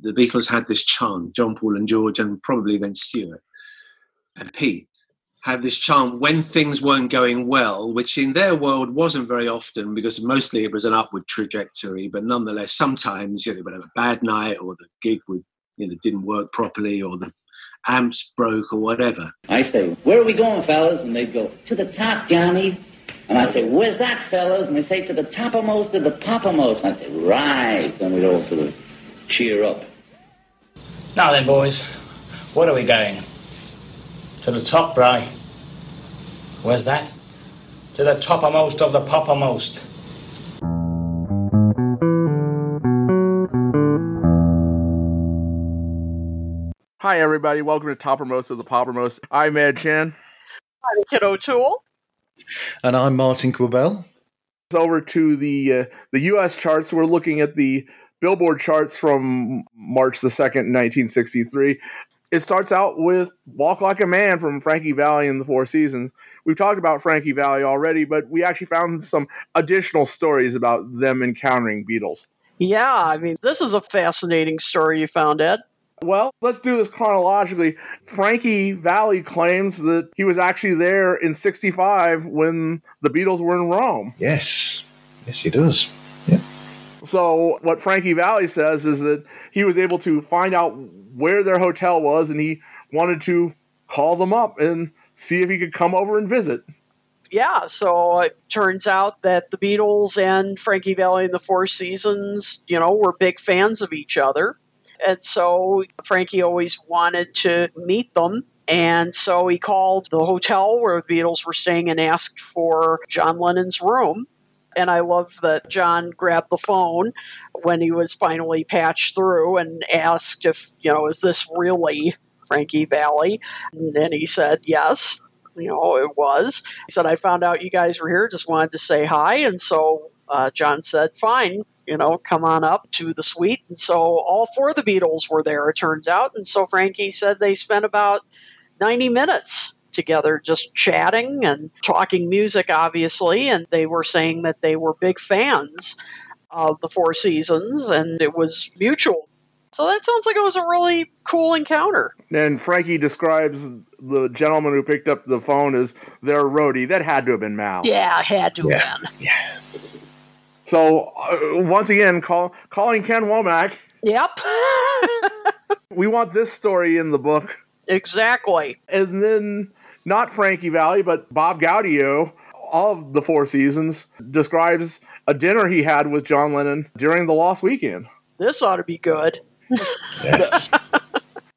the Beatles had this chant, John, Paul, and George, and probably then Stuart and Pete had this chant when things weren't going well, which in their world wasn't very often because mostly it was an upward trajectory, but nonetheless, sometimes you know, would have a bad night or the gig would, you know, didn't work properly or the amps broke or whatever. I say, Where are we going, fellas? And they'd go, To the top, Johnny. And I say, Where's that, fellas? And they say, To the toppermost of the poppermost. And I say, Right. And we'd all sort of cheer up. Now then, boys, where are we going? To the top, Bry. Where's that? To the toppermost of the poppermost. Hi, everybody. Welcome to Toppermost of the Poppermost. I'm Ed Chan. I'm Kit O'Toole. And I'm Martin Quibell. Over to the uh, the U.S. charts. We're looking at the Billboard charts from March the 2nd, 1963. It starts out with Walk Like a Man from Frankie Valli and the Four Seasons. We've talked about Frankie Valli already, but we actually found some additional stories about them encountering Beatles. Yeah, I mean, this is a fascinating story you found, Ed. Well, let's do this chronologically. Frankie Valli claims that he was actually there in 65 when the Beatles were in Rome. Yes. Yes, he does. Yeah. So, what Frankie Valli says is that he was able to find out where their hotel was and he wanted to call them up and see if he could come over and visit. Yeah, so it turns out that the Beatles and Frankie Valli and the Four Seasons, you know, were big fans of each other. And so Frankie always wanted to meet them. And so he called the hotel where the Beatles were staying and asked for John Lennon's room. And I love that John grabbed the phone when he was finally patched through and asked if, you know, is this really Frankie Valli? And he said, yes. You know, it was. He said, I found out you guys were here, just wanted to say hi. And so uh, John said, fine, you know, come on up to the suite. And so all four of the Beatles were there, it turns out. And so Frankie said they spent about 90 minutes together just chatting and talking music, obviously. And they were saying that they were big fans of the Four Seasons and it was mutual. So that sounds like it was a really cool encounter. And Frankie describes the gentleman who picked up the phone as their roadie. That had to have been Mal. Yeah, had to Yeah. have been. Yeah. So, uh, once again, call, calling Ken Womack. Yep. We want this story in the book. exactly. And then, not Frankie Valli, but Bob Gaudio of the Four Seasons describes a dinner he had with John Lennon during the Lost Weekend. This ought to be good.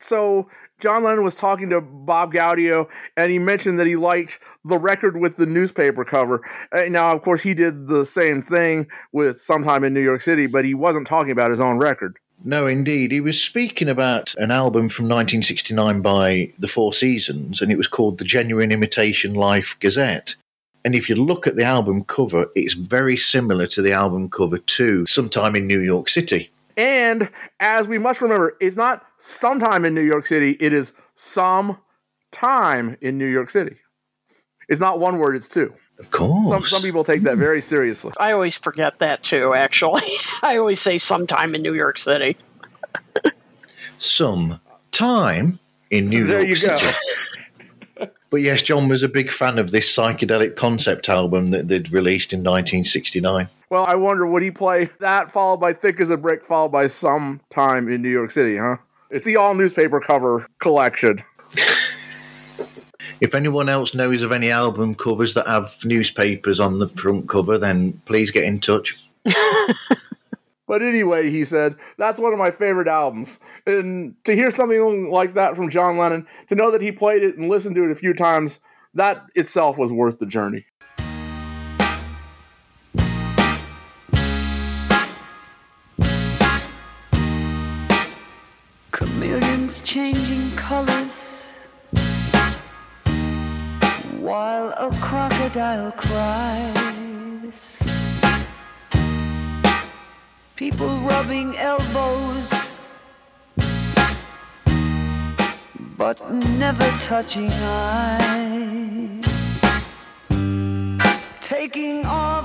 So John Lennon was talking to Bob Gaudio, and he mentioned that he liked the record with the newspaper cover. Uh, Now, of course, he did the same thing with "Sometime in New York City," but he wasn't talking about his own record. No, indeed. He was speaking about an album from 1969 by The Four Seasons, and it was called The Genuine Imitation Life Gazette. And if you look at the album cover, it's very similar to the album cover to Sometime in New York City. And as we must remember, it's not "Sometime in New York City"; it is "Some time in New York City." It's not one word; it's two. Of course. Some some people take that very seriously. I always forget that too, actually. I always say sometime in New York City. Some time in New There York. City. But yes, John was a big fan of this psychedelic concept album that they'd released in 1969. Well, I wonder would he play that followed by "Thick as a Brick" followed by "Some time in New York City"? Huh? It's the all newspaper cover collection. If anyone else knows of any album covers that have newspapers on the front cover, then please get in touch. But anyway, he said, that's one of my favorite albums. And to hear something like that from John Lennon, to know that he played it and listened to it a few times, that itself was worth the journey. Chameleons changing colors while a crocodile cries. People rubbing elbows but never touching eyes. Taking off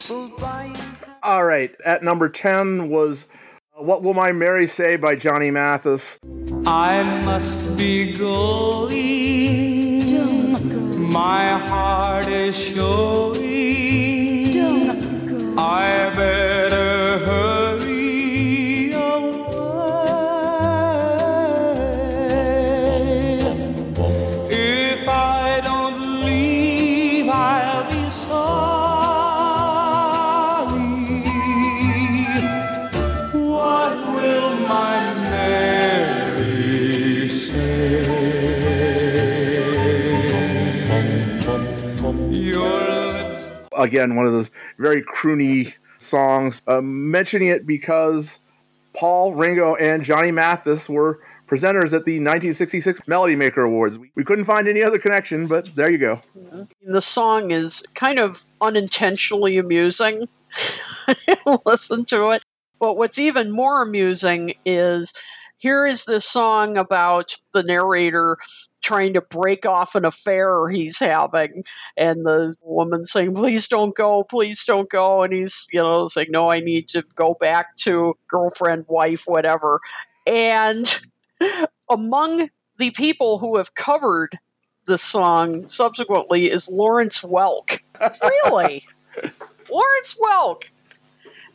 People buying. All right, at number 10 was uh, What Will My Mary Say by Johnny Mathis. I must be going. Don't go, My heart is showing. don't go. I better Again, one of those very croony songs. Uh, mentioning it because Paul, Ringo, and Johnny Mathis were presenters at the 1966 Melody Maker Awards. We couldn't find any other connection, but there you go. The song is kind of unintentionally amusing. Listen to it. But what's even more amusing is here is this song about the narrator trying to break off an affair he's having and the woman saying please don't go please don't go and he's you know saying no i need to go back to girlfriend wife whatever. And among the people who have covered this song subsequently is lawrence welk. Really? Lawrence welk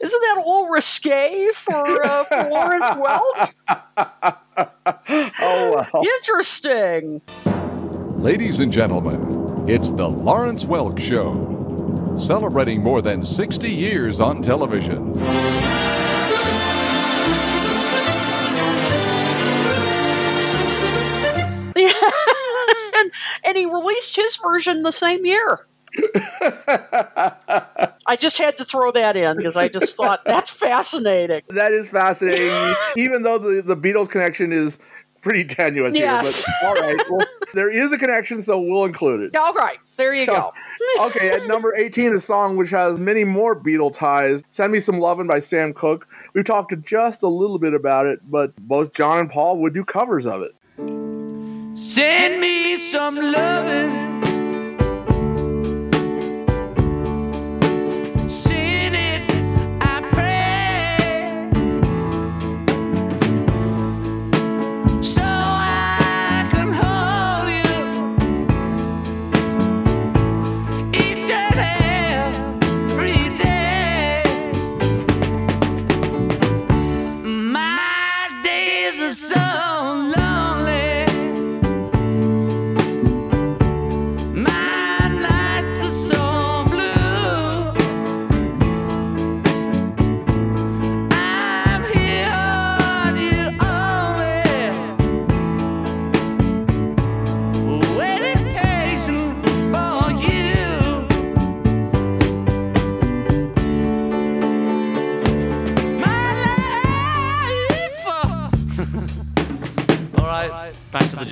isn't that a little risque for, uh, for Lawrence Welk? Oh, well. Interesting. Ladies and gentlemen, it's the Lawrence Welk Show, celebrating more than 60 years on television. and, and he released his version the same year. I just had to throw that in because I just thought that's fascinating. That is fascinating, even though the, the Beatles connection is pretty tenuous Yes. here. But all right, well, there is a connection, so we'll include it. All right, there you go. okay, at number 18, a song which has many more Beatle ties, Send Me Some Lovin' by Sam Cooke. We've talked just a little bit about it, but both John and Paul would do covers of it. Send me some loving.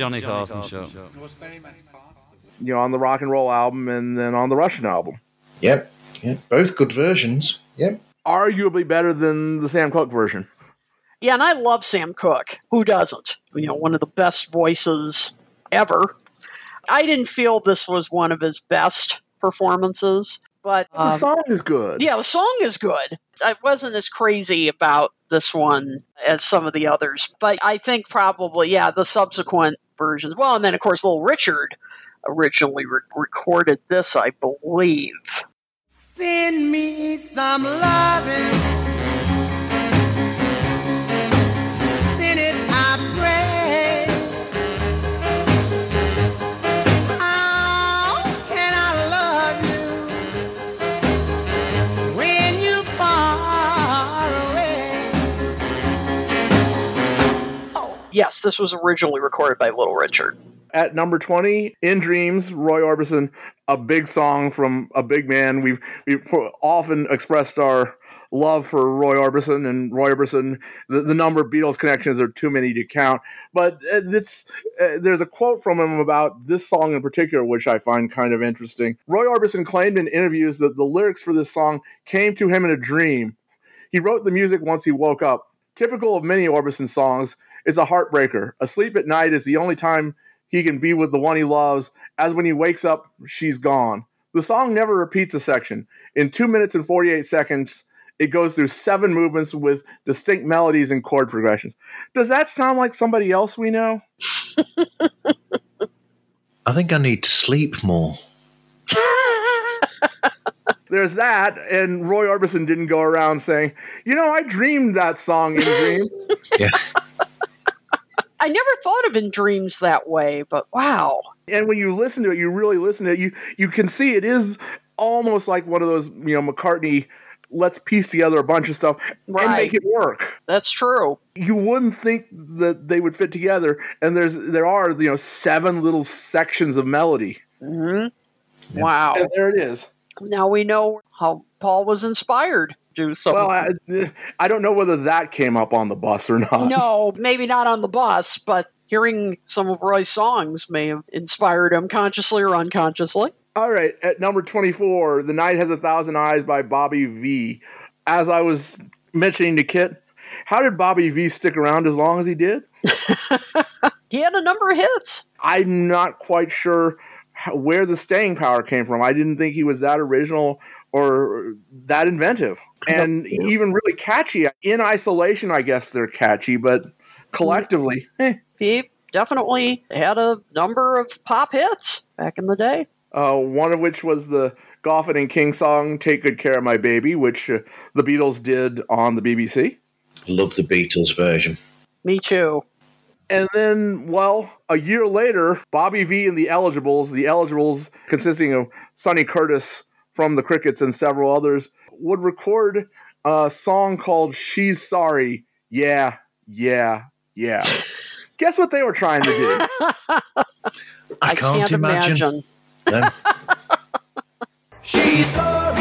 Johnny Carson show. You know, on the rock and roll album and then on the Russian album. Yep. Yep. Both good versions. Yep. Arguably better than the Sam Cooke version. Yeah, and I love Sam Cooke. Who doesn't? You know, one of the best voices ever. I didn't feel this was one of his best performances, but The um, song is good. Yeah, the song is good. I wasn't as crazy about this one as some of the others, but I think probably, yeah, the subsequent versions. Well, and then, of course, Little Richard originally re- recorded this, I believe. Send me some loving. This was originally recorded by Little Richard. At number 20, In Dreams, Roy Orbison, a big song from a big man. We've we've often expressed our love for Roy Orbison and Roy Orbison. The, the number of Beatles connections are too many to count. But uh, it's uh, there's a quote from him about this song in particular, which I find kind of interesting. Roy Orbison claimed in interviews that the lyrics for this song came to him in a dream. He wrote the music once he woke up. Typical of many Orbison songs, it's a heartbreaker. Asleep at night is the only time he can be with the one he loves, as when he wakes up, she's gone. The song never repeats a section. In 2 minutes and 48 seconds, it goes through seven movements with distinct melodies and chord progressions. Does that sound like somebody else we know? I think I need to sleep more. There's that, and Roy Orbison didn't go around saying, "You know, I dreamed that song in dreams." Yeah. I never thought of in dreams that way, but wow. and when you listen to it, you really listen to it. You you can see it is almost like one of those you know McCartney. Let's piece together a bunch of stuff and make it work. That's true. You wouldn't think that they would fit together, and there's there are you know seven little sections of melody, hmm Wow. and there it is. Now we know how Paul was inspired to do something. Well, I, I don't know whether that came up on the bus or not. no, maybe not on the bus, but hearing some of Roy's songs may have inspired him consciously or unconsciously. All right, at number 24, The Night Has a Thousand Eyes by Bobby Vee. As I was mentioning to Kit, how did Bobby Vee stick around as long as he did? He had a number of hits. I'm not quite sure where the staying power came from. I didn't think he was that original or that inventive and even really catchy. In isolation, I guess they're catchy, but collectively, eh. He definitely had a number of pop hits back in the day. Uh, one of which was the Goffin and King song "Take Good Care of My Baby," which uh, the Beatles did on the BBC. Love the Beatles version. Me too. And then, well, a year later, Bobby Vee and the Eligibles, the Eligibles consisting of Sonny Curtis from the Crickets and several others, would record a song called She's Sorry. Yeah, yeah, yeah. Guess what they were trying to do? I, can't, imagine. No. She's sorry,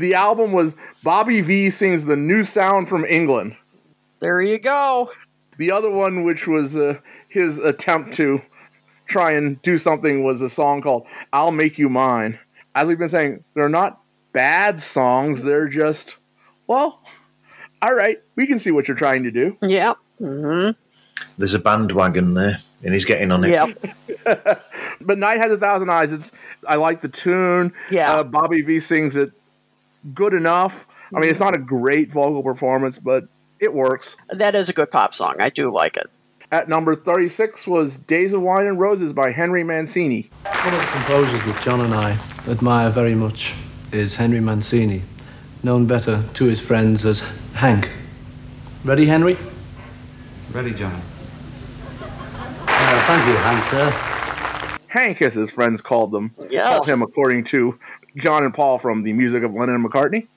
the album was Bobby Vee sings the new sound from England. There you go. The other one, which was uh, his attempt to try and do something, was a song called I'll Make You Mine. As we've been saying, they're not bad songs, they're just, well, all right, we can see what you're trying to do. Yep. hmm There's a bandwagon there, and he's getting on it. Yep. But Night Has a Thousand Eyes, it's I like the tune. Yeah. Uh, Bobby Vee sings it good enough. I mean, it's not a great vocal performance, but it works. That is a good pop song. I do like it. At number 36 was Days of Wine and Roses by Henry Mancini. One of the composers that John and I admire very much is Henry Mancini, known better to his friends as Hank. Ready, Henry? Ready, John. Uh, thank you, Hank, sir. Hank, as his friends called them. Yes. Call him according to John and Paul from the music of Lennon and McCartney.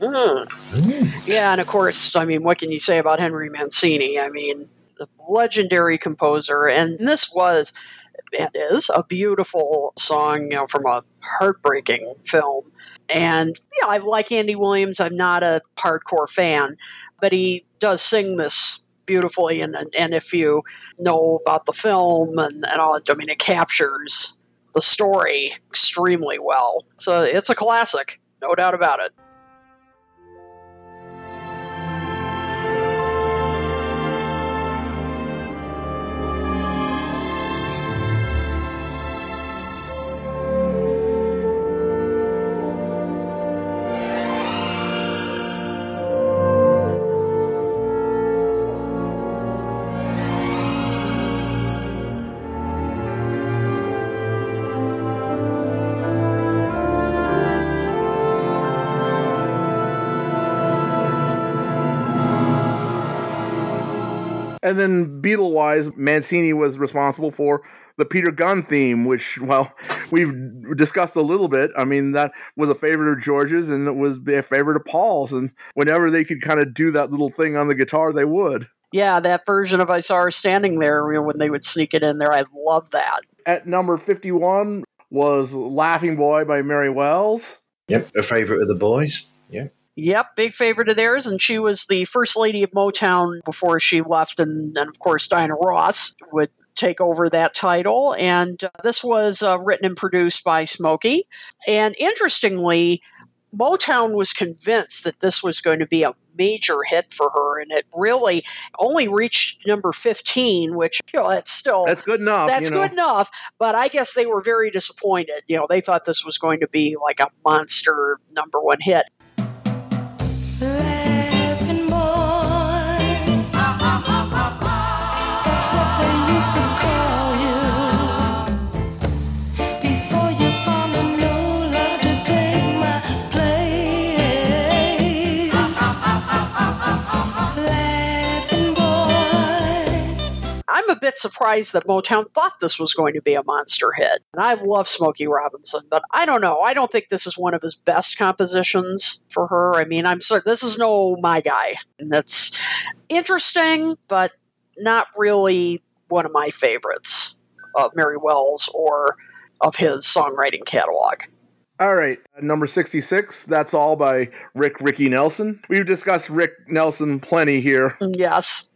Mm. Yeah, and of course, I mean, what can you say about Henry Mancini? I mean, the legendary composer, and this was and is a beautiful song, you know, from a heartbreaking film. And yeah, I like Andy Williams. I'm not a hardcore fan, but he does sing this beautifully. And and, and if you know about the film and, and all, I mean, it captures the story extremely well. A it's a classic, no doubt about it. And then Beatle wise, Mancini was responsible for the Peter Gunn theme, which, well, we've discussed a little bit. I mean, that was a favorite of George's and it was a favorite of Paul's. And whenever they could kind of do that little thing on the guitar, they would. Yeah, that version of I Saw Her Standing There, you know, when they would sneak it in there, I love that. At number 51 was Laughing Boy by Mary Wells. Yep, a favourite of the boys. Yep. Yep, big favorite of theirs, and she was the first lady of Motown before she left, and, and of course Diana Ross would take over that title. And uh, this was uh, written and produced by Smokey. And interestingly, Motown was convinced that this was going to be a major hit for her, and it really only reached number 15, which, you know, that's still. That's good enough. That's you know. good enough, but I guess they were very disappointed. You know, they thought this was going to be like a monster number one hit. Laughing bit surprised that Motown thought this was going to be a monster hit. And I love Smokey Robinson, but I don't know. I don't think this is one of his best compositions for her. I mean, I'm sorry, this is no my guy. And that's interesting, but not really one of my favorites of Mary Wells or of his songwriting catalog. All right, uh, number 66, That's All by Rick Ricky Nelson. We've discussed Rick Nelson plenty here. Yes.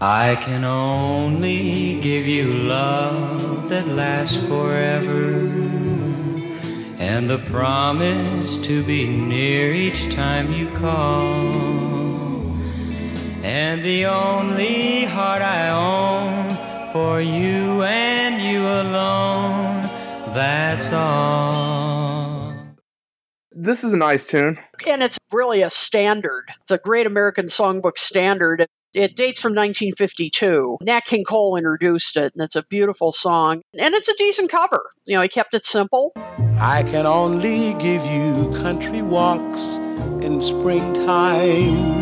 I can only give you love that lasts forever and the promise to be near each time you call. And the only heart I own for you and you alone, that's all. This is a nice tune. And it's really a standard. It's a great American songbook standard. It dates from 1952. Nat King Cole introduced it, and it's a beautiful song. And it's a decent cover. You know, he kept it simple. I can only give you country walks in springtime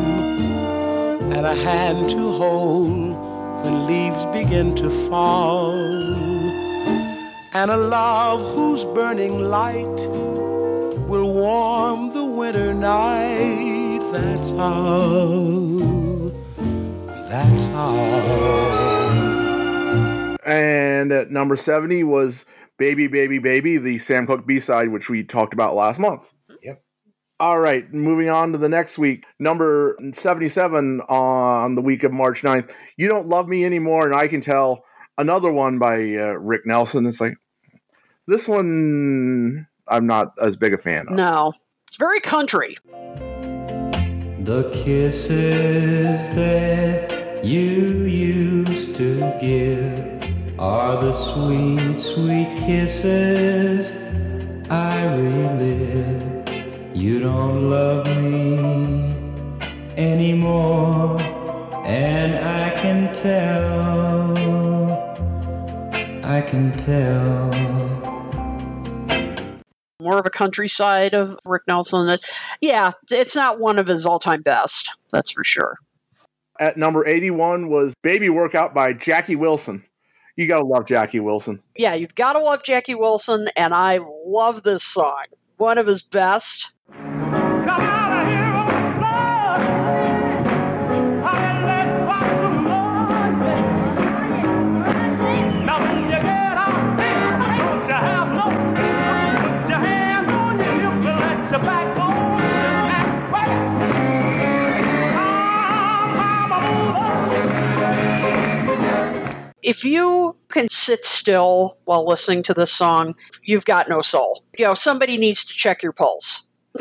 and a hand to hold when leaves begin to fall, and a love whose burning light will warm the winter night. That's all. That's all. And at number 70 was Baby, Baby, Baby, the Sam Cooke B side, which we talked about last month. Yep. All right, moving on to the next week. Number 77 on the week of March 9th. You Don't Love Me Anymore, and I Can Tell. Another one by uh, Rick Nelson. It's like, this one I'm not as big a fan of. No, it's very country. The kisses that you used to give are the sweet, sweet kisses I relive. You don't love me anymore, and I can tell. I can tell. More of a countryside of Rick Nelson. Yeah, it's not one of his all-time best. That's for sure. At number 81 was Baby Workout by Jackie Wilson. You gotta love Jackie Wilson. Yeah, you've got to love Jackie Wilson, and I love this song. One of his best. If you can sit still while listening to this song, you've got no soul. You know, somebody needs to check your pulse.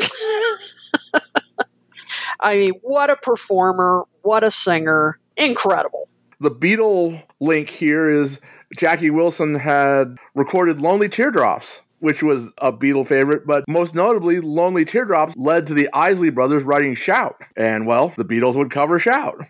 I mean, what a performer, what a singer. Incredible. The Beatle link here is Jackie Wilson had recorded Lonely Teardrops, which was a Beatle favorite, but most notably, Lonely Teardrops led to the Isley Brothers writing Shout. And well, the Beatles would cover Shout.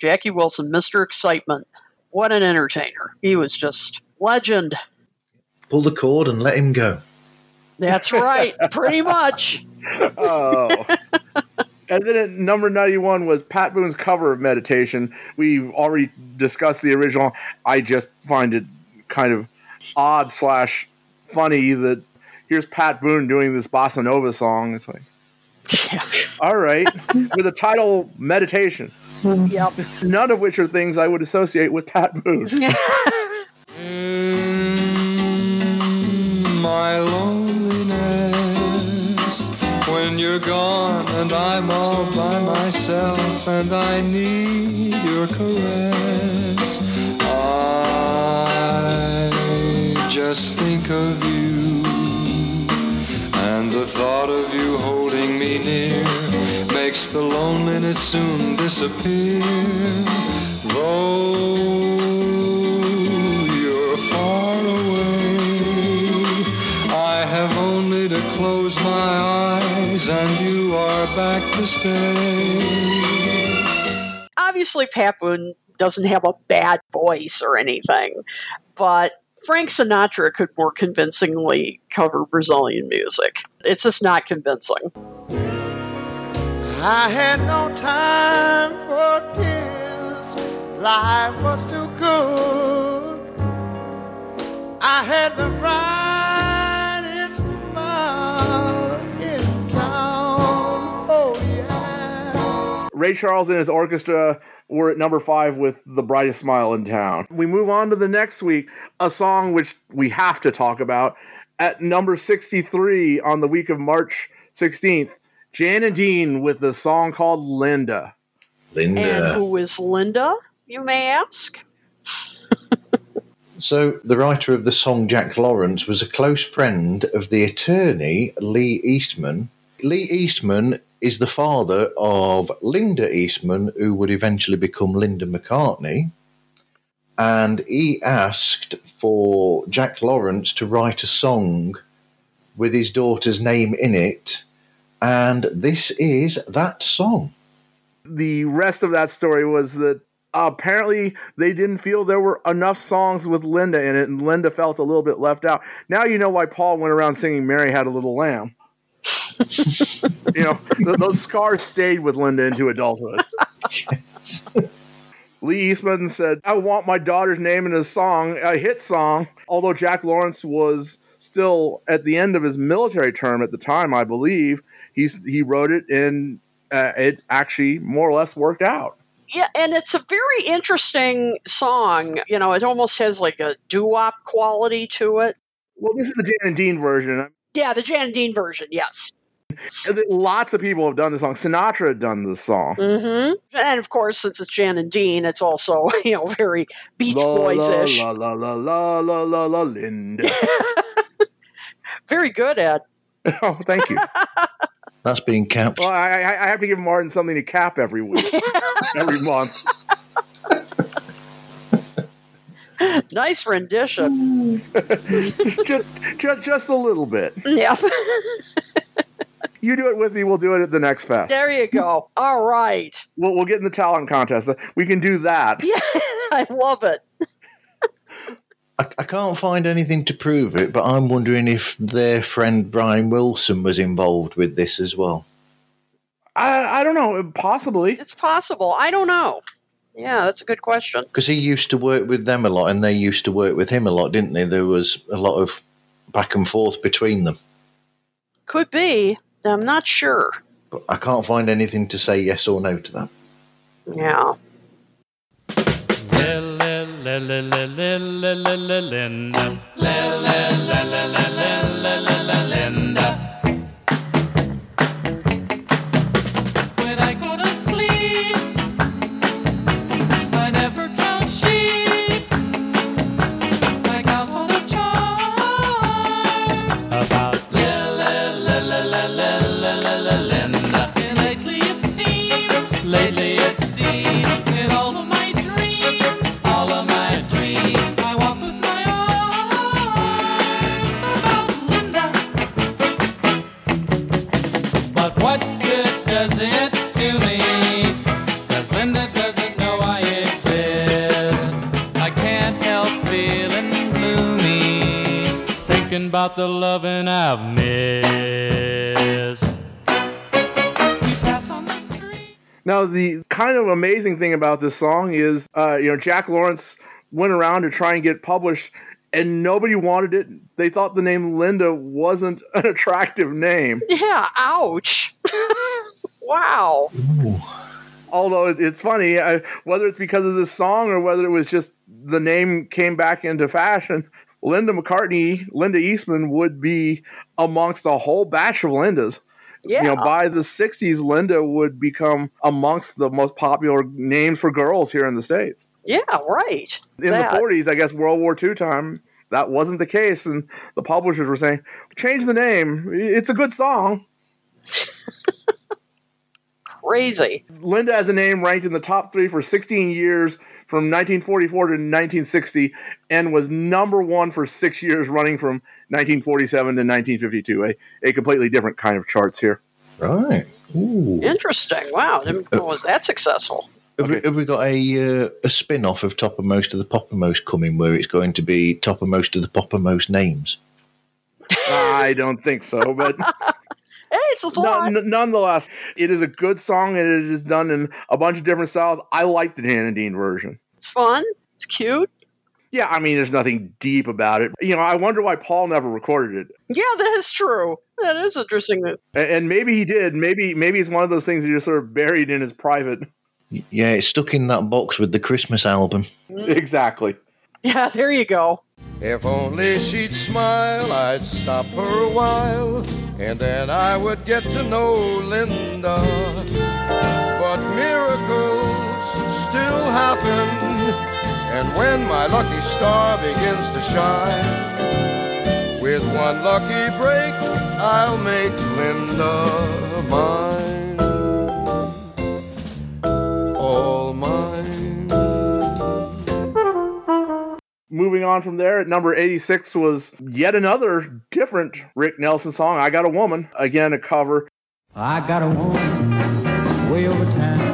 Jackie Wilson, Mr. Excitement. What an entertainer. He was just legend. Pull the cord and let him go. That's right, pretty much. Oh. and then at number 91 was Pat Boone's cover of Meditation. We've already discussed the original. I just find it kind of odd slash funny that here's Pat Boone doing this bossa nova song. It's like, all right, with the title Meditation. Yep. None of which are things I would associate with Pat Boone. Mm, my loneliness when you're gone and I'm all by myself and I need your caress. I just think of you and the thought of you holding me near makes the loneliness soon disappear. Though you're far away, I have only to close my eyes and you are back to stay. Obviously, Pat Boone doesn't have a bad voice or anything, but Frank Sinatra could more convincingly cover Brazilian music. It's just not convincing. I had no time for tears. Life was too good. I had the brightest smile in town. Oh, yeah. Ray Charles and his orchestra were at number five with The Brightest Smile in Town. We move on to the next week, a song which we have to talk about. At number 63 on the week of March 16th, Jan and Dean with the song called Linda. Linda. And who is Linda, you may ask? So, the writer of the song, Jack Lawrence, was a close friend of the attorney Lee Eastman. Lee Eastman is the father of Linda Eastman, who would eventually become Linda McCartney. And he asked for Jack Lawrence to write a song with his daughter's name in it. And this is that song. The rest of that story was that apparently they didn't feel there were enough songs with Linda in it, and Linda felt a little bit left out. Now you know why Paul went around singing Mary Had a Little Lamb. you know, th- those scars stayed with Linda into adulthood. Lee Eastman said, I want my daughter's name in a song, a hit song. Although Jack Lawrence was still at the end of his military term at the time, I believe, he's, he wrote it and uh, it actually more or less worked out. Yeah, and it's a very interesting song. You know, it almost has like a doo-wop quality to it. Well, this is the Jan and Dean version. Yeah, the Jan and Dean version, yes. Lots of people have done this song. Sinatra had done this song. hmm And of course, since it's Jan and Dean, it's also, you know, very Beach Boys ish. La la la la la la la Linda. Very good, Ed. oh, thank you. That's being capped. Well, I, I I have to give Martin something to cap every week, every month. nice rendition. just, just, just a little bit. Yeah. You do it with me. We'll do it at the next fest. there you go. All right. We'll, we'll get in the talent contest. We can do that. Yeah, I love it. I, I can't find anything to prove it, but I'm wondering if their friend Brian Wilson was involved with this as well. I, I don't know. Possibly. It's possible. I don't know. Yeah, that's a good question. Because he used to work with them a lot, and they used to work with him a lot, didn't they? There was a lot of back and forth between them. Could be. I'm not sure. But I can't find anything to say yes or no to that. Yeah. When about the loving I've missed. We pass on the street. Now, the kind of amazing thing about this song is, uh, you know, Jack Lawrence went around to try and get published, and nobody wanted it. They thought the name Linda wasn't an attractive name. Yeah, ouch. wow. Although it's funny, uh, whether it's because of this song or whether it was just the name came back into fashion, Linda McCartney, Linda Eastman would be amongst a whole batch of Lindas. Yeah. You know, by the 60s, Linda would become amongst the most popular names for girls here in the States. Yeah, right. In That- the 40s, I guess World War II time, that wasn't the case. And the publishers were saying, change the name. It's a good song. Crazy. Linda has a name ranked in the top three for 16 years from 1944 to 1960 and was number one for six years running from 1947 to 1952. A, a completely different kind of charts here. Right. Ooh. Interesting. Wow. Didn't know it was that successful. Have, we, have we got a uh, a spin off of Toppermost of most of the Poppermost coming where it's going to be Toppermost of most of the Poppermost names? I don't think so, but Hey, it's a thought. none- nonetheless, it is a good song and it is done in a bunch of different styles. I like the Jan and Dean version. It's fun. It's cute. Yeah, I mean, there's nothing deep about it. You know, I wonder why Paul never recorded it. Yeah, that is true. That is interesting. That And maybe he did. Maybe maybe it's one of those things that just sort of buried in his private. Yeah, it's stuck in that box with the Christmas album. Exactly. Yeah, there you go. If only she'd smile, I'd stop her a while, and then I would get to know Linda. But miracles still happen, and when my lucky star begins to shine, with one lucky break, I'll make Linda mine. Moving on from there, at number 86 was yet another different Rick Nelson song, I Got a Woman. Again, a cover. I got a woman way over town.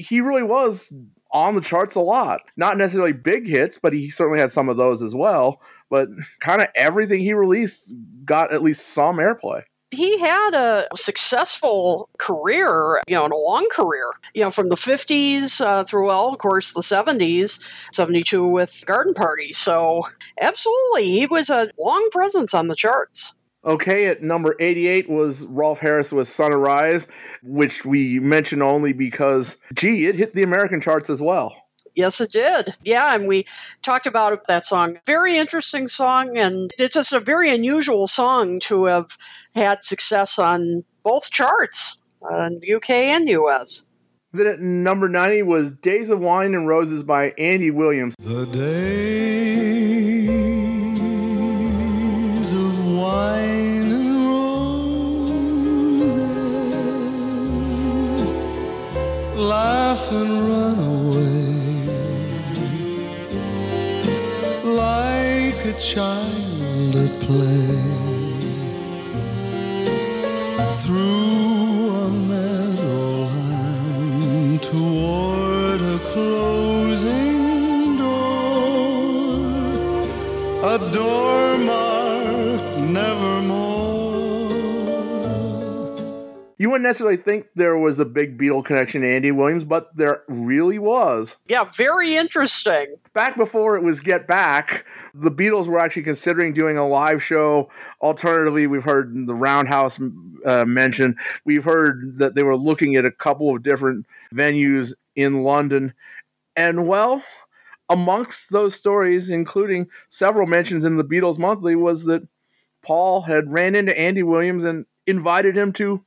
He really was on the charts a lot. Not necessarily big hits, but he certainly had some of those as well. But kind of everything he released got at least some airplay. He had a successful career, you know, and a long career, you know, from the 50s uh, through, well, of course, the 70s, 72 with Garden Party. So, absolutely, he was a long presence on the charts. Okay, at number 88 was Rolf Harris with Sunrise, which we mention only because, gee, it hit the American charts as well. Yes, it did. Yeah, and we talked about that song. Very interesting song, and it's just a very unusual song to have had success on both charts, on UK and US. Then at number 90 was Days of Wine and Roses by Andy Williams. The days child at play through a meadowland toward a closing door, a door marked nevermore. You wouldn't necessarily think there was a big Beatle connection to Andy Williams, but there really was. Yeah, very interesting. Back before it was Get Back, the Beatles were actually considering doing a live show. Alternatively, we've heard the Roundhouse uh, mentioned. We've heard that they were looking at a couple of different venues in London. And well, amongst those stories, including several mentions in the Beatles Monthly, was that Paul had ran into Andy Williams and invited him to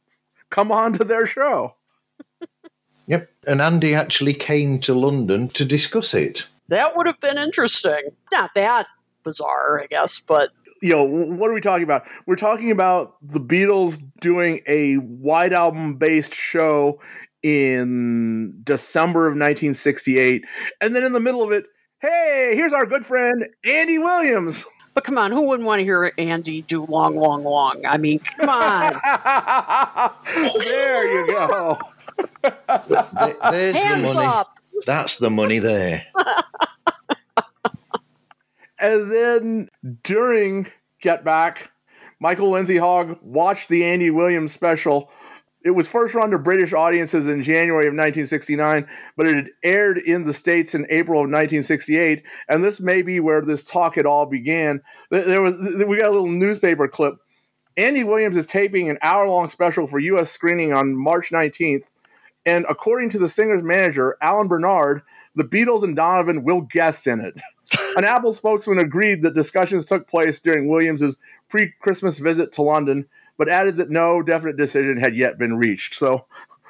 come on to their show. Yep. And Andy actually came to London to discuss it. That would have been interesting. Not that bizarre, I guess, but you know, what are we talking about? We're talking about the Beatles doing a White Album based show in December of 1968. And then in the middle of it, hey, here's our good friend Andy Williams. But come on, who wouldn't want to hear Andy do long, long, long? I mean, come on. there you go. Th- There's Hands the money. up. That's the money there. And then during Get Back, Michael Lindsay Hogg watched the Andy Williams special. It was first run to British audiences in January of 1969, but it had aired in the States in April of 1968. And this may be where this talk had all began. There was we got a little newspaper clip. Andy Williams is taping an hour long special for U.S. screening on March 19th. And according to the singer's manager, Alan Bernard, the Beatles and Donovan will guest in it. An Apple spokesman agreed that discussions took place during Williams's pre-Christmas visit to London, but added that no definite decision had yet been reached. So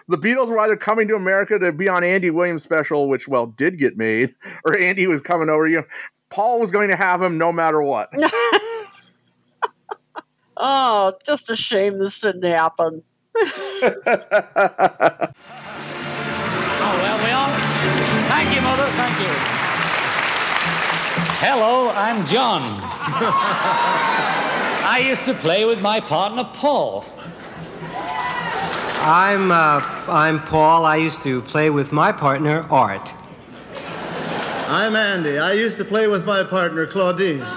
the Beatles were either coming to America to be on Andy Williams' special, which well did get made, or Andy was coming over. You know, Paul was going to have him no matter what. oh, just a shame this didn't happen. Oh, well, we are. Thank you, Mother. Thank you. Hello, I'm John. I used to play with my partner, Paul. I'm uh, I'm Paul. I used to play with my partner Art. I'm Andy. I used to play with my partner, Claudine.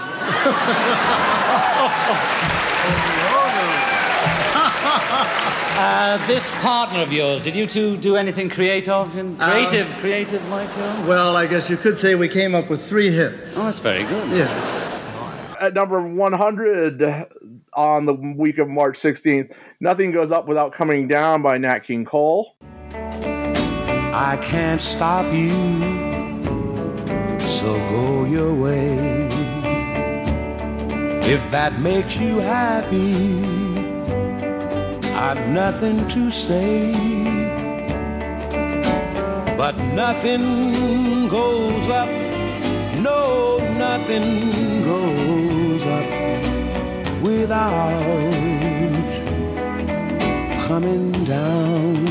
Uh, this partner of yours, did you two do anything creative? And creative, creative, like uh? Well, I guess you could say we came up with three hits. Oh, that's very good. Yeah. At number 100 on the week of March 16th, Nothing Goes Up Without Coming Down by Nat King Cole. I can't stop you, so go your way. If that makes you happy, I've nothing to say. But nothing goes up, no, nothing goes without coming down.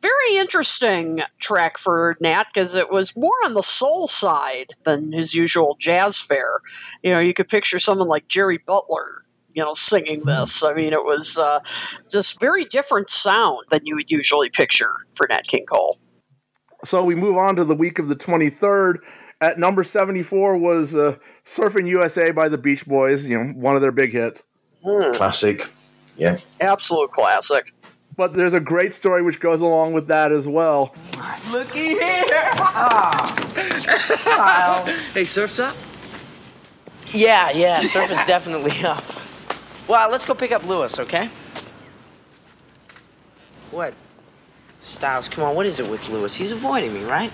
Very interesting track for Nat because it was more on the soul side than his usual jazz fare. You know, you could picture someone like Jerry Butler, you know, singing this. I mean, it was uh, just very different sound than you would usually picture for Nat King Cole. So we move on to the week of the 23rd. At number 74 was uh, Surfing USA by the Beach Boys, you know, one of their big hits. Classic. Yeah. Absolute classic. But there's a great story which goes along with that as well. Looky here. Ah. Style. Hey, surf's up? Yeah, yeah, surf is definitely up. Well, let's go pick up Lewis, okay? What? Stiles, come on, what is it with Lewis? He's avoiding me, right?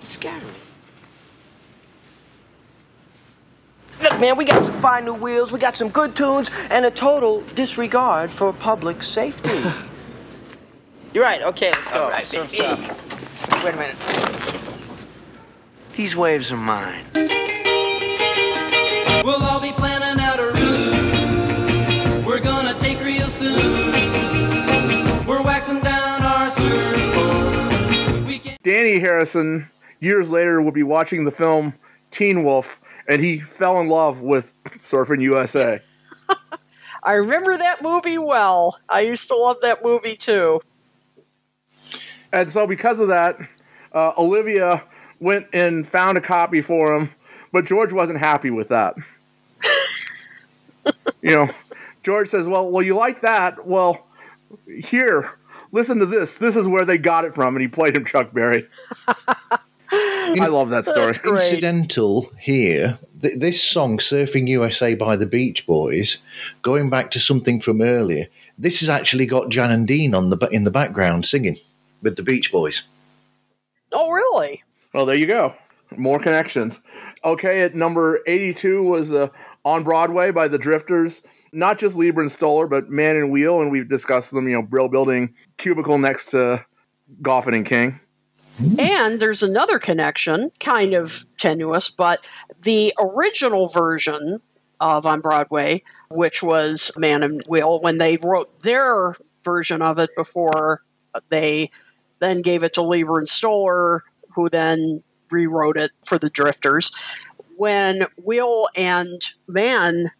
He's scaring me. Look, man, we got some fine new wheels, we got some good tunes, and a total disregard for public safety. You're right, okay, let's go. All right, Surf's baby. up. Wait a minute. These waves are mine. We'll all be planning out a route we're gonna take real soon. We're waxing down our surfboard. Dhani Harrison, years later, would be watching the film Teen Wolf, and he fell in love with Surfing USA. I remember that movie well. I used to love that movie too. And so, because of that, uh, Olivia went and found a copy for him, but George wasn't happy with that. you know, George says, "Well, well, you like that? Well, here, listen to this. This is where they got it from." And he played him Chuck Berry. I love that story. Incidental here, th- this song, Surfing USA by the Beach Boys, going back to something from earlier, this has actually got Jan and Dean on the in the background singing with the Beach Boys. Oh, really? Well, there you go. More connections. Okay, at number 82 was uh, On Broadway by the Drifters. Not just Leiber and Stoller, but Mann and Weil, and we've discussed them, you know, Brill Building, Cubicle next to Goffin and King. And there's another connection, kind of tenuous, but the original version of On Broadway, which was Mann and Weil, when they wrote their version of it before uh, they then gave it to Leiber and Stoller, who then rewrote it for the Drifters. When Weil and Mann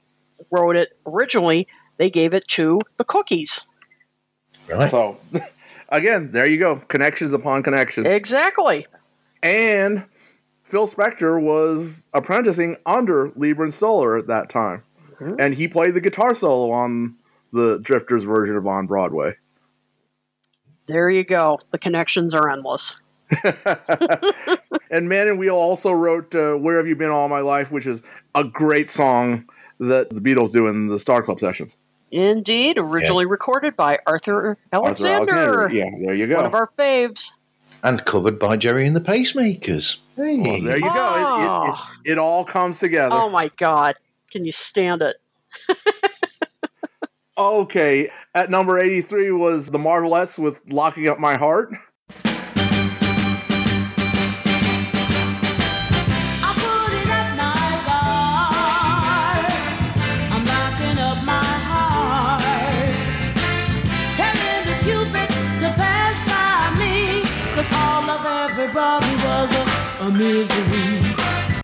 wrote it originally, they gave it to the Cookies. Right. So, again, there you go. Connections upon connections. Exactly. And Phil Spector was apprenticing under Leiber and Stoller at that time. And he played the guitar solo on the Drifters version of On Broadway. There you go. The connections are endless. And Mann and Weil also wrote uh, Where Have You Been All My Life, which is a great song that the Beatles do in the Star Club sessions. Indeed, originally recorded by Arthur Arthur Alexander. Alexander. Yeah, there you go. One of our faves. And covered by Gerry and the Pacemakers. Hey. Well, there you go. It- It, ah. it, it all comes together. Oh my God. Can you stand it? Okay, at number 83 was The Marvelettes with Locking Up My Heart.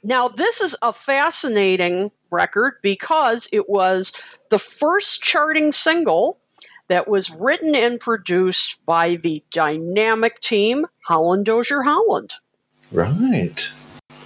Now, this is a fascinating record because it was the first charting single that was written and produced by the dynamic team Holland Dozier Holland. Right.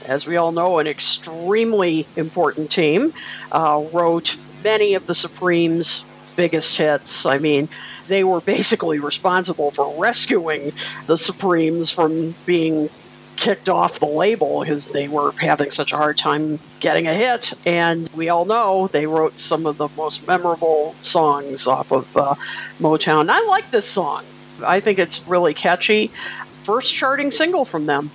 as we all know, an extremely important team, uh, wrote many of the Supremes' biggest hits. I mean, they were basically responsible for rescuing the Supremes from being kicked off the label because they were having such a hard time getting a hit. And we all know they wrote some of the most memorable songs off of uh, Motown. I like this song. I think it's really catchy. First charting single from them.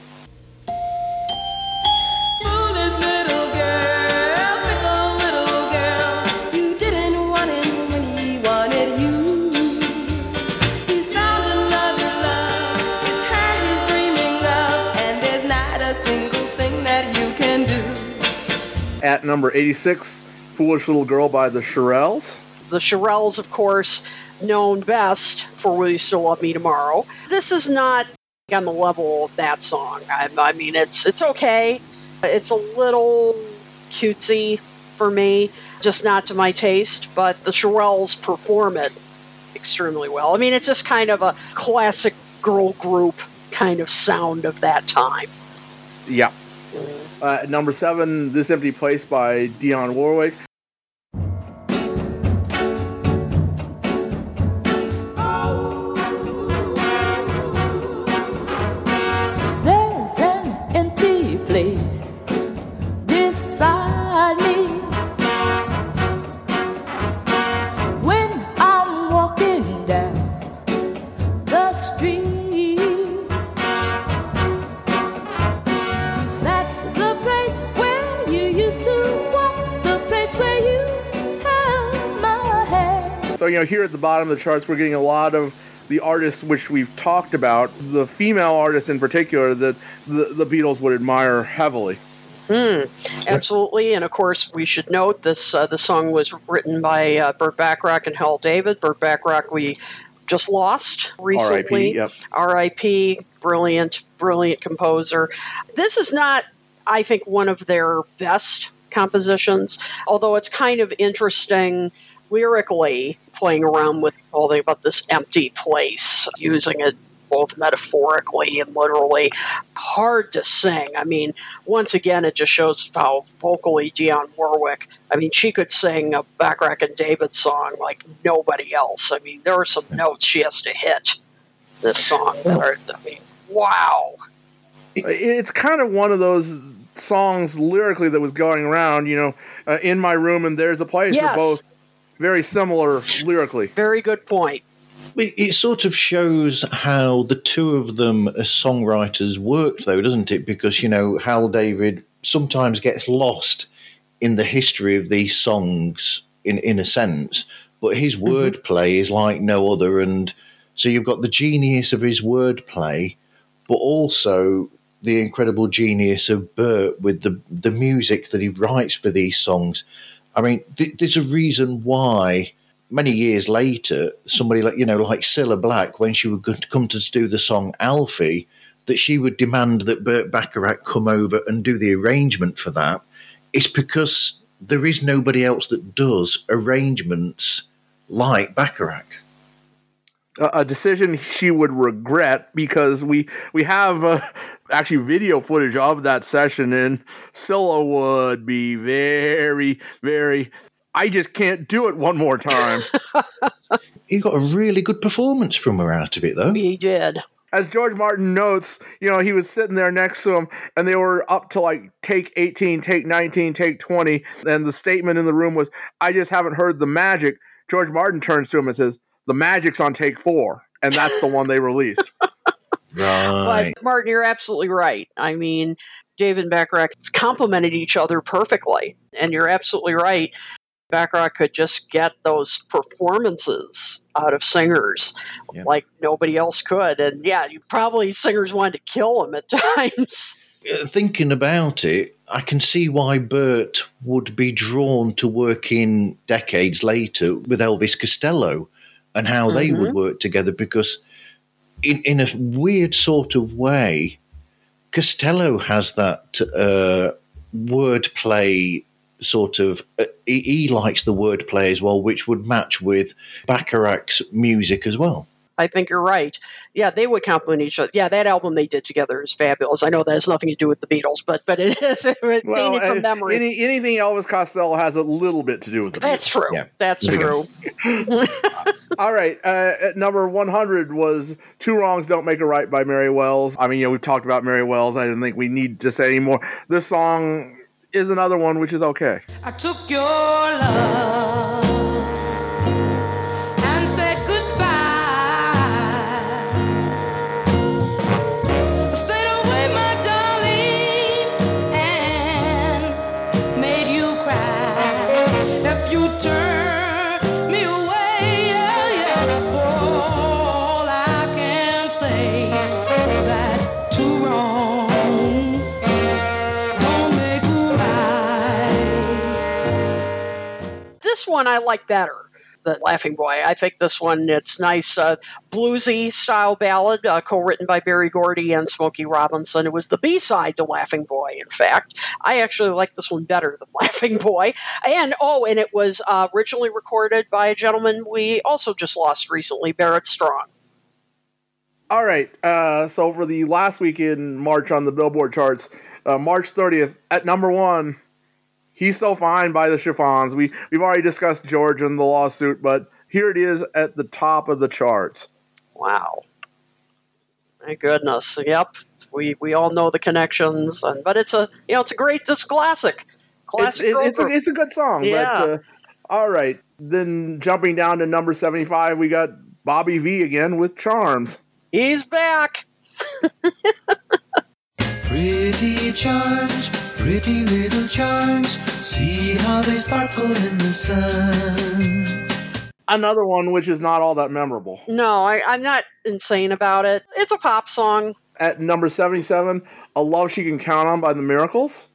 At number 86, Foolish Little Girl by the Shirelles. The Shirelles, of course, known best for Will You Still Love Me Tomorrow. This is not on the level of that song. I, I mean, it's it's okay. It's a little cutesy for me, just not to my taste, but the Shirelles perform it extremely well. I mean, it's just kind of a classic girl group kind of sound of that time. Yeah. Mm. Uh, number 7, This Empty Place by Dionne Warwick. So, you know, here at the bottom of the charts, we're getting a lot of the artists which we've talked about, the female artists in particular, that the, the Beatles would admire heavily. Hmm, absolutely, and of course we should note this. Uh, the song was written by uh, Burt Bacharach and Hal David. Burt Bacharach we just lost recently. yep. R.I.P. Brilliant, brilliant composer. This is not, I think, one of their best compositions, although it's kind of interesting lyrically playing around with all the about this empty place, using it both metaphorically and literally. Hard to sing. I mean, once again, it just shows how vocally Dionne Warwick. I mean, she could sing a Bacharach and David song like nobody else. I mean, there are some notes she has to hit this song. that are- I mean, wow. It's kind of one of those songs lyrically that was going around, you know, uh, in my room and there's a place. Yes. Both very similar lyrically. Very good point. It, it sort of shows how the two of them as songwriters worked, though, doesn't it? Because, you know, Hal David sometimes gets lost in the history of these songs, in, in a sense, but his mm-hmm. wordplay is like no other. And so you've got the genius of his wordplay, but also the incredible genius of Burt with the, the music that he writes for these songs. I mean, th- there's a reason why many years later, somebody like you know, like Cilla Black, when she would come to do the song Alfie, that she would demand that Burt Bacharach come over and do the arrangement for that. It's because there is nobody else that does arrangements like Bacharach. A a decision she would regret because we we have uh, actually video footage of that session and Cilla would be very very I just can't do it one more time. He got a really good performance from her out of it, though. He did. As George Martin notes, you know, he was sitting there next to him and they were up to like take 18, take 19, take 20. And the statement in the room was, I just haven't heard the magic. George Martin turns to him and says, The magic's on take four. And that's the one they released. Right. But Martin, you're absolutely right. I mean, David and Bacharach complemented each other perfectly. And you're absolutely right. Bacharach could just get those performances out of singers like nobody else could. And yeah, you probably singers wanted to kill him at times. Uh, Thinking about it, I can see why Burt would be drawn to working decades later with Elvis Costello and how they Mhm. would work together because, in, in a weird sort of way, Costello has that uh, wordplay sort of. Uh, he, he likes the wordplay as well, which would match with Bacharach's music as well. I think you're right. Yeah, they would complement each other. Yeah, that album they did together is fabulous. I know that has nothing to do with the Beatles, but but it is it Well, painted from memory. Any, anything Elvis Costello has a little bit to do with the Beatles. That's Beatles. true. That's There true. All right. Uh, at number 100 was Two Wrongs Don't Make a Right by Mary Wells. I mean, you know, we've talked about Mary Wells. I didn't think we need to say anymore. This song is another one which is okay. I took your love this one I like better. The Laughing Boy. I think this one it's nice, uh, bluesy style ballad, uh, co-written by Berry Gordy and Smokey Robinson. It was the B side to Laughing Boy. In fact, I actually like this one better than Laughing Boy. And oh, and it was uh, originally recorded by a gentleman we also just lost recently, Barrett Strong. All right. Uh, so for the last week in March on the Billboard charts, uh, March 30th at number one, He's So Fine by the Chiffons. We, we've already discussed George and the lawsuit, but here it is at the top of the charts. Wow. My goodness. Yep. We we all know the connections, and but it's a you know it's a great it's classic. Classic. It's, it- it's, a, it's a good song. Yeah. But, uh, all right. Then jumping down to number 75, we got Bobby Vee again with Charms. He's back. Pretty charms, pretty little charms. See how they sparkle in the sun. Another one which is not all that memorable. No, I, I'm not insane about it. It's a pop song. At number 77, A Love She Can Count On by the Miracles.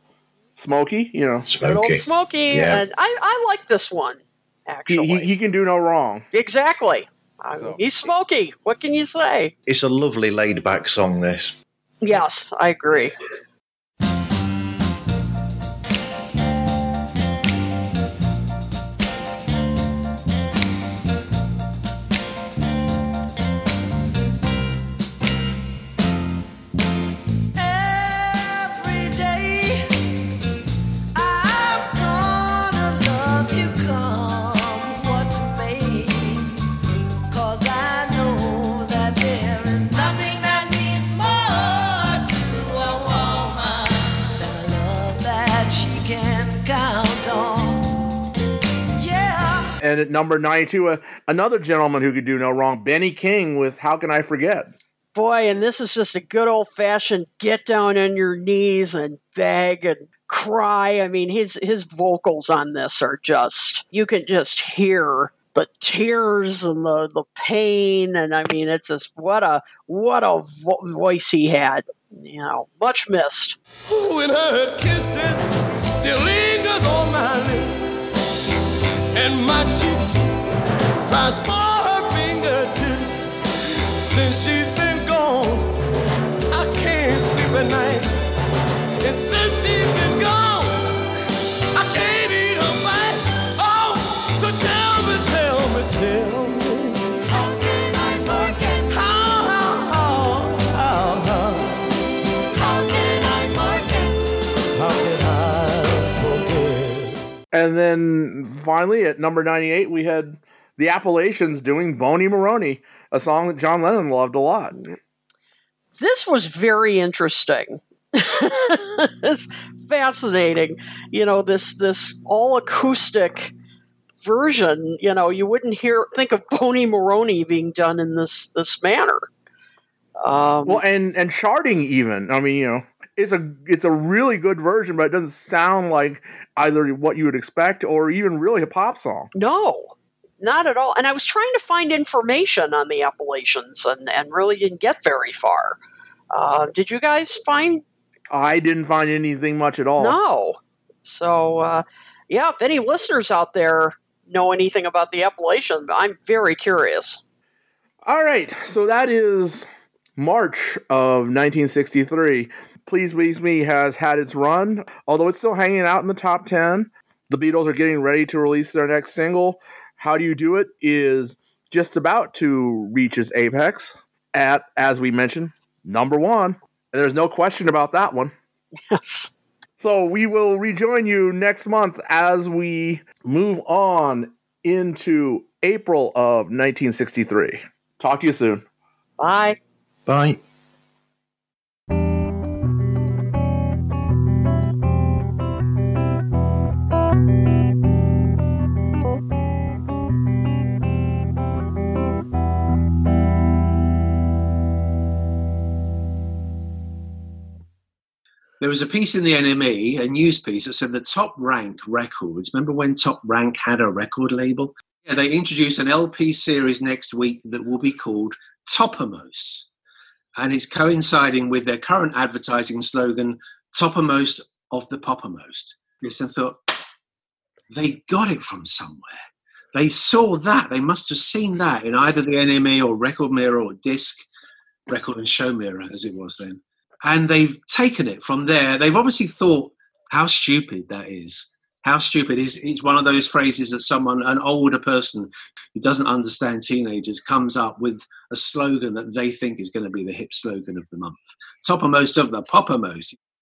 Smokey, you know. Good old Smokey, Yeah. and I, I like this one actually. he, he can do no wrong. exactly. I- He's Smokey. What can you say? It's a lovely laid back song, this. Yes, I agree. Then at number 92, uh, another gentleman who could do no wrong, Benny King with How Can I Forget? Boy, and this is just a good old fashioned get down on your knees and beg and cry. I mean, his his vocals on this are just you can just hear the tears and the the pain, and I mean, it's just what a what a vo- voice he had. You know, much missed. When her kisses still lingers on my lips And my fingertips. Since she's been gone, I can't sleep at night. And since she's been gone, I can't eat a bite Oh, so tell me, tell me, tell me? And then finally at number 98, we had the Appalachians doing Bony Moronie, a song that John Lennon loved a lot. This was very interesting. it's fascinating. You know, this this all acoustic version, you know, you wouldn't hear think of Bony Moronie being done in this this manner. Um, well, and and charting even. I mean, you know, it's a it's a really good version, but it doesn't sound like either what you would expect or even really a pop song. No, not at all. And I was trying to find information on the Appalachians and, and really didn't get very far. Uh, did you guys find? I didn't find anything much at all. No. So, uh, yeah, if any listeners out there know anything about the Appalachian, I'm very curious. All right, so that is March of 1963. Please Please Me has had its run, although it's still hanging out in the top 10. The Beatles are getting ready to release their next single. How Do You Do It is just about to reach its apex at, as we mentioned, number one. And there's no question about that one. Yes. So we will rejoin you next month as we move on into April of 1963. Talk to you soon. Bye. Bye. There was a piece in the NME, a news piece that said the Top Rank Records. Remember when Top Rank had a record label? Yeah, they introduce an LP series next week that will be called Toppermost. And it's coinciding with their current advertising slogan, Toppermost of the Poppermost. Yes, I thought, they got it from somewhere. They saw that. They must have seen that in either the NME or Record Mirror or Disc, Record and Show Mirror, as it was then and they've taken it from there. They've obviously thought how stupid that is. How stupid is it's one of those phrases that someone, an older person who doesn't understand teenagers, comes up with a slogan that they think is going to be the hip slogan of the month. Toppermost of the poppermost.